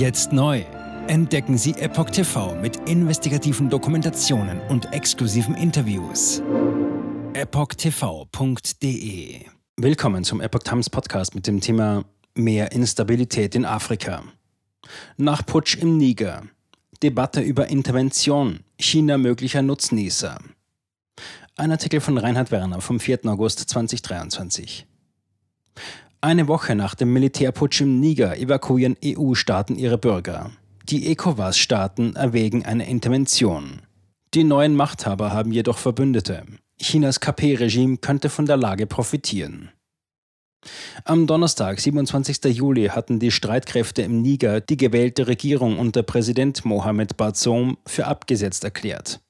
Jetzt neu. Entdecken Sie Epoch TV mit investigativen Dokumentationen und exklusiven Interviews. EpochTV.de Willkommen zum Epoch Times Podcast mit dem Thema Mehr Instabilität in Afrika. Nach Putsch im Niger. Debatte über Intervention. China möglicher Nutznießer. Ein Artikel von Reinhard Werner vom 4. August 2023. Eine Woche nach dem Militärputsch im Niger evakuieren EU-Staaten ihre Bürger. Die ECOWAS-Staaten erwägen eine Intervention. Die neuen Machthaber haben jedoch Verbündete. Chinas KP-Regime könnte von der Lage profitieren. Am Donnerstag, 27. Juli, hatten die Streitkräfte im Niger die gewählte Regierung unter Präsident Mohamed Bazoum für abgesetzt erklärt.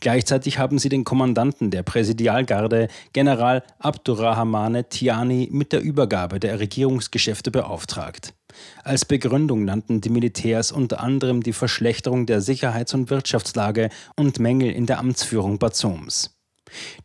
Gleichzeitig haben sie den Kommandanten der Präsidialgarde, General Abdurrahmane Tiani, mit der Übergabe der Regierungsgeschäfte beauftragt. Als Begründung nannten die Militärs unter anderem die Verschlechterung der Sicherheits- und Wirtschaftslage und Mängel in der Amtsführung Bazums.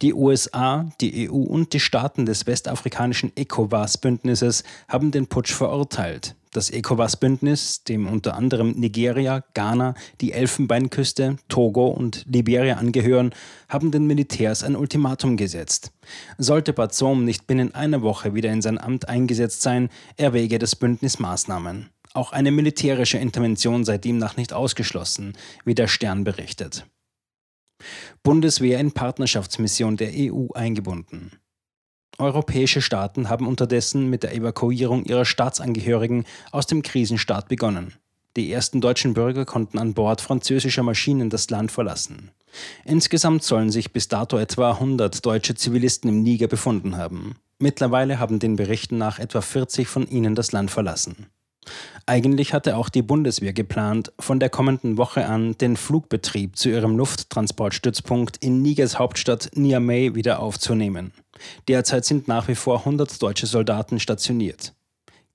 Die USA, die EU und die Staaten des westafrikanischen ECOWAS-Bündnisses haben den Putsch verurteilt. Das ECOWAS-Bündnis, dem unter anderem Nigeria, Ghana, die Elfenbeinküste, Togo und Liberia angehören, haben den Militärs ein Ultimatum gesetzt. Sollte Bazoum nicht binnen einer Woche wieder in sein Amt eingesetzt sein, erwäge das Bündnis Maßnahmen. Auch eine militärische Intervention sei demnach nicht ausgeschlossen, wie der Stern berichtet. Bundeswehr in Partnerschaftsmission der EU eingebunden. Europäische Staaten haben unterdessen mit der Evakuierung ihrer Staatsangehörigen aus dem Krisenstaat begonnen. Die ersten deutschen Bürger konnten an Bord französischer Maschinen das Land verlassen. Insgesamt sollen sich bis dato etwa 100 deutsche Zivilisten im Niger befunden haben. Mittlerweile haben den Berichten nach etwa 40 von ihnen das Land verlassen. Eigentlich hatte auch die Bundeswehr geplant, von der kommenden Woche an den Flugbetrieb zu ihrem Lufttransportstützpunkt in Nigers Hauptstadt Niamey wieder aufzunehmen. Derzeit sind nach wie vor 100 deutsche Soldaten stationiert.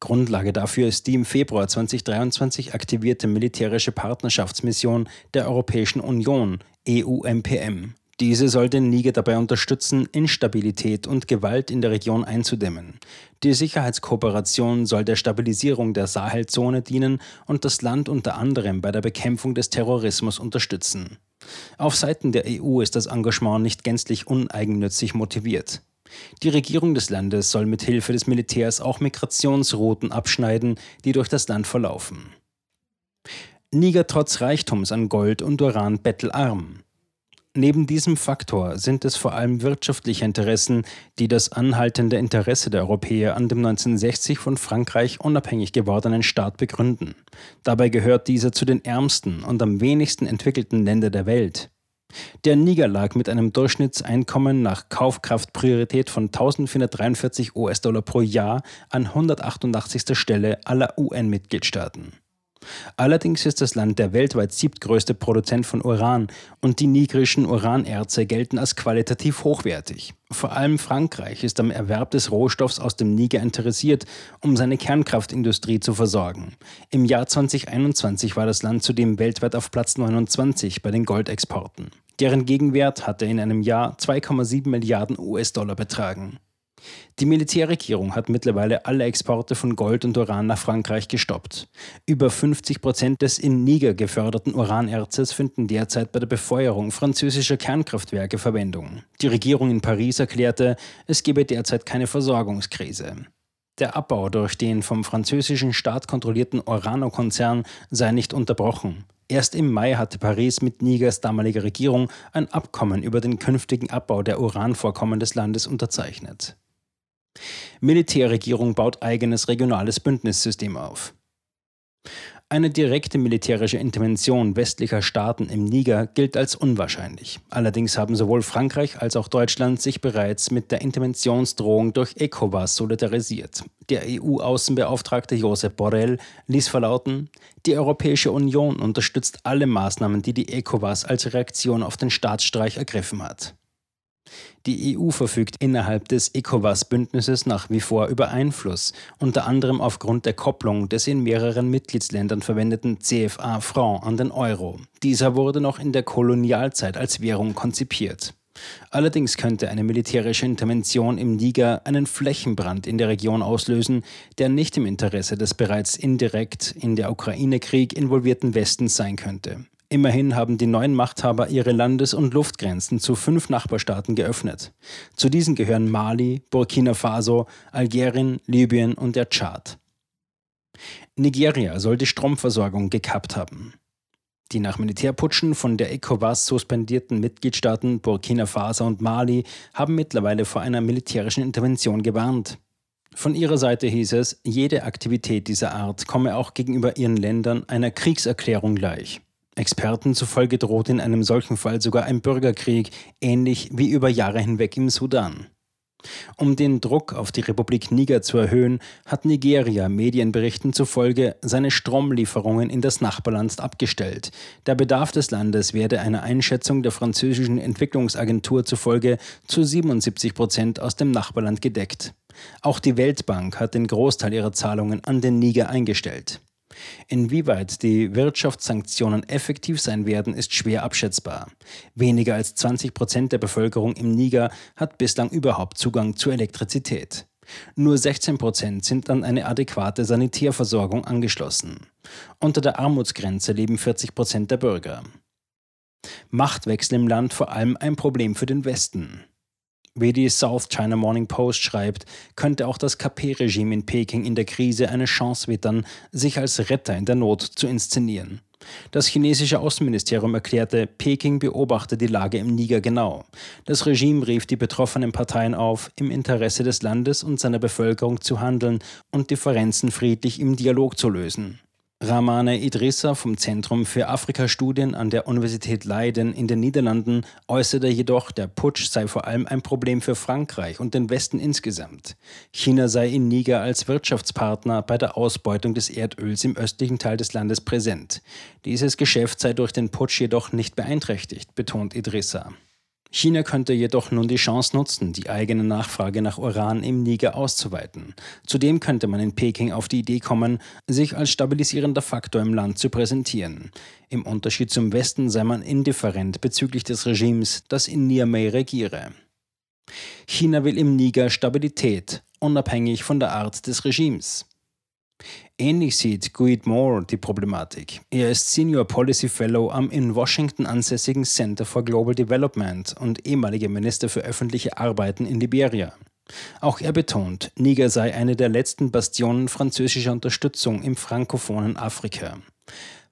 Grundlage dafür ist die im Februar 2023 aktivierte militärische Partnerschaftsmission der Europäischen Union, EUMPM. Diese soll den Niger dabei unterstützen, Instabilität und Gewalt in der Region einzudämmen. Die Sicherheitskooperation soll der Stabilisierung der Sahelzone dienen und das Land unter anderem bei der Bekämpfung des Terrorismus unterstützen. Auf Seiten der EU ist das Engagement nicht gänzlich uneigennützig motiviert. Die Regierung des Landes soll mit Hilfe des Militärs auch Migrationsrouten abschneiden, die durch das Land verlaufen. Niger trotz Reichtums an Gold und Uran bettelarm. Neben diesem Faktor sind es vor allem wirtschaftliche Interessen, die das anhaltende Interesse der Europäer an dem 1960 von Frankreich unabhängig gewordenen Staat begründen. Dabei gehört dieser zu den ärmsten und am wenigsten entwickelten Ländern der Welt. Der Niger lag mit einem Durchschnittseinkommen nach Kaufkraftpriorität von 1443 US-Dollar pro Jahr an 188. Stelle aller UN-Mitgliedstaaten. Allerdings ist das Land der weltweit siebtgrößte Produzent von Uran und die nigrischen Uranerze gelten als qualitativ hochwertig. Vor allem Frankreich ist am Erwerb des Rohstoffs aus dem Niger interessiert, um seine Kernkraftindustrie zu versorgen. Im Jahr 2021 war das Land zudem weltweit auf Platz 29 bei den Goldexporten. Deren Gegenwert hatte in einem Jahr 2,7 Milliarden US-Dollar betragen. Die Militärregierung hat mittlerweile alle Exporte von Gold und Uran nach Frankreich gestoppt. Über 50 Prozent des in Niger geförderten Uranerzes finden derzeit bei der Befeuerung französischer Kernkraftwerke Verwendung. Die Regierung in Paris erklärte, es gebe derzeit keine Versorgungskrise. Der Abbau durch den vom französischen Staat kontrollierten Orano-Konzern sei nicht unterbrochen. Erst im Mai hatte Paris mit Nigers damaliger Regierung ein Abkommen über den künftigen Abbau der Uranvorkommen des Landes unterzeichnet. Militärregierung baut eigenes regionales Bündnissystem auf. Eine direkte militärische Intervention westlicher Staaten im Niger gilt als unwahrscheinlich. Allerdings haben sowohl Frankreich als auch Deutschland sich bereits mit der Interventionsdrohung durch ECOWAS solidarisiert. Der EU-Außenbeauftragte Josep Borrell ließ verlauten, die Europäische Union unterstützt alle Maßnahmen, die die ECOWAS als Reaktion auf den Staatsstreich ergriffen hat. Die EU verfügt innerhalb des ECOWAS-Bündnisses nach wie vor über Einfluss, unter anderem aufgrund der Kopplung des in mehreren Mitgliedsländern verwendeten CFA-Franc an den Euro. Dieser wurde noch in der Kolonialzeit als Währung konzipiert. Allerdings könnte eine militärische Intervention im Niger einen Flächenbrand in der Region auslösen, der nicht im Interesse des bereits indirekt in der Ukraine-Krieg involvierten Westens sein könnte. Immerhin haben die neuen Machthaber ihre Landes- und Luftgrenzen zu fünf Nachbarstaaten geöffnet. Zu diesen gehören Mali, Burkina Faso, Algerien, Libyen und der Tschad. Nigeria soll die Stromversorgung gekappt haben. Die nach Militärputschen von der ECOWAS suspendierten Mitgliedstaaten Burkina Faso und Mali haben mittlerweile vor einer militärischen Intervention gewarnt. Von ihrer Seite hieß es, jede Aktivität dieser Art komme auch gegenüber ihren Ländern einer Kriegserklärung gleich. Experten zufolge droht in einem solchen Fall sogar ein Bürgerkrieg, ähnlich wie über Jahre hinweg im Sudan. Um den Druck auf die Republik Niger zu erhöhen, hat Nigeria Medienberichten zufolge seine Stromlieferungen in das Nachbarland abgestellt. Der Bedarf des Landes werde einer Einschätzung der französischen Entwicklungsagentur zufolge zu 77 Prozent aus dem Nachbarland gedeckt. Auch die Weltbank hat den Großteil ihrer Zahlungen an den Niger eingestellt. Inwieweit die Wirtschaftssanktionen effektiv sein werden, ist schwer abschätzbar. Weniger als 20 Prozent der Bevölkerung im Niger hat bislang überhaupt Zugang zu Elektrizität. Nur 16 Prozent sind an eine adäquate Sanitärversorgung angeschlossen. Unter der Armutsgrenze leben 40 Prozent der Bürger. Machtwechsel im Land vor allem ein Problem für den Westen. Wie die South China Morning Post schreibt, könnte auch das KP-Regime in Peking in der Krise eine Chance wittern, sich als Retter in der Not zu inszenieren. Das chinesische Außenministerium erklärte, Peking beobachte die Lage im Niger genau. Das Regime rief die betroffenen Parteien auf, im Interesse des Landes und seiner Bevölkerung zu handeln und Differenzen friedlich im Dialog zu lösen. Ramane Idrissa vom Zentrum für Afrikastudien an der Universität Leiden in den Niederlanden äußerte jedoch, der Putsch sei vor allem ein Problem für Frankreich und den Westen insgesamt. China sei in Niger als Wirtschaftspartner bei der Ausbeutung des Erdöls im östlichen Teil des Landes präsent. Dieses Geschäft sei durch den Putsch jedoch nicht beeinträchtigt, betont Idrissa. China könnte jedoch nun die Chance nutzen, die eigene Nachfrage nach Uran im Niger auszuweiten. Zudem könnte man in Peking auf die Idee kommen, sich als stabilisierender Faktor im Land zu präsentieren. Im Unterschied zum Westen sei man indifferent bezüglich des Regimes, das in Niamey regiere. China will im Niger Stabilität, unabhängig von der Art des Regimes. Ähnlich sieht Guide Moore die Problematik. Er ist Senior Policy Fellow am in Washington ansässigen Center for Global Development und ehemaliger Minister für öffentliche Arbeiten in Liberia. Auch er betont, Niger sei eine der letzten Bastionen französischer Unterstützung im frankophonen Afrika.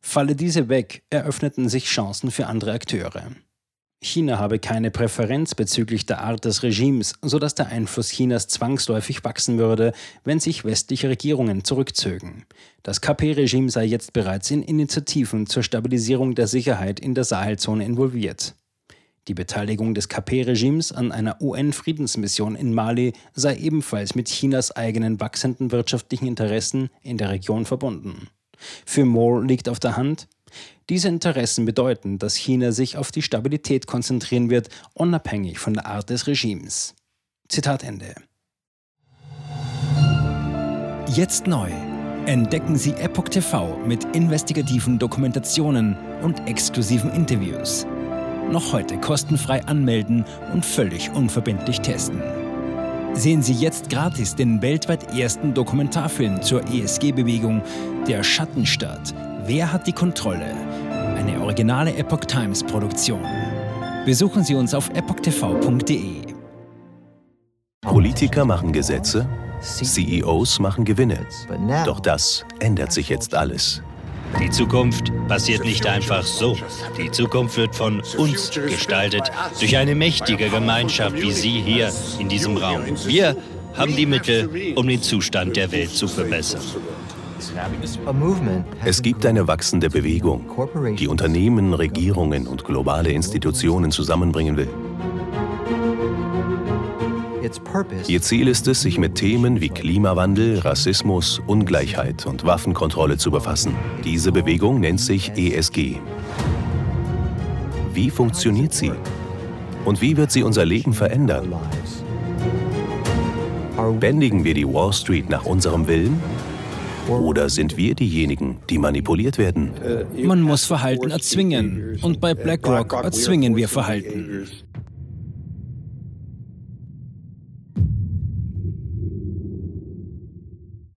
Falle diese weg, eröffneten sich Chancen für andere Akteure. China habe keine Präferenz bezüglich der Art des Regimes, sodass der Einfluss Chinas zwangsläufig wachsen würde, wenn sich westliche Regierungen zurückzögen. Das KP-Regime sei jetzt bereits in Initiativen zur Stabilisierung der Sicherheit in der Sahelzone involviert. Die Beteiligung des KP-Regimes an einer UN-Friedensmission in Mali sei ebenfalls mit Chinas eigenen wachsenden wirtschaftlichen Interessen in der Region verbunden. Für Moore liegt auf der Hand, diese Interessen bedeuten, dass China sich auf die Stabilität konzentrieren wird, unabhängig von der Art des Regimes. Zitat Ende. Jetzt neu. Entdecken Sie Epoch TV mit investigativen Dokumentationen und exklusiven Interviews. Noch heute kostenfrei anmelden und völlig unverbindlich testen. Sehen Sie jetzt gratis den weltweit ersten Dokumentarfilm zur ESG-Bewegung Der Schattenstaat Wer hat die Kontrolle? Eine originale Epoch Times Produktion. Besuchen Sie uns auf epochtv.de. Politiker machen Gesetze, CEOs machen Gewinne. Doch das ändert sich jetzt alles. Die Zukunft passiert nicht einfach so. Die Zukunft wird von uns gestaltet, durch eine mächtige Gemeinschaft wie Sie hier in diesem Raum. Wir haben die Mittel, um den Zustand der Welt zu verbessern. Es gibt eine wachsende Bewegung, die Unternehmen, Regierungen und globale Institutionen zusammenbringen will. Ihr Ziel ist es, sich mit Themen wie Klimawandel, Rassismus, Ungleichheit und Waffenkontrolle zu befassen. Diese Bewegung nennt sich ESG. Wie funktioniert sie? Und wie wird sie unser Leben verändern? Bändigen wir die Wall Street nach unserem Willen? Oder sind wir diejenigen, die manipuliert werden? Man muss Verhalten erzwingen. Und bei BlackRock erzwingen wir Verhalten.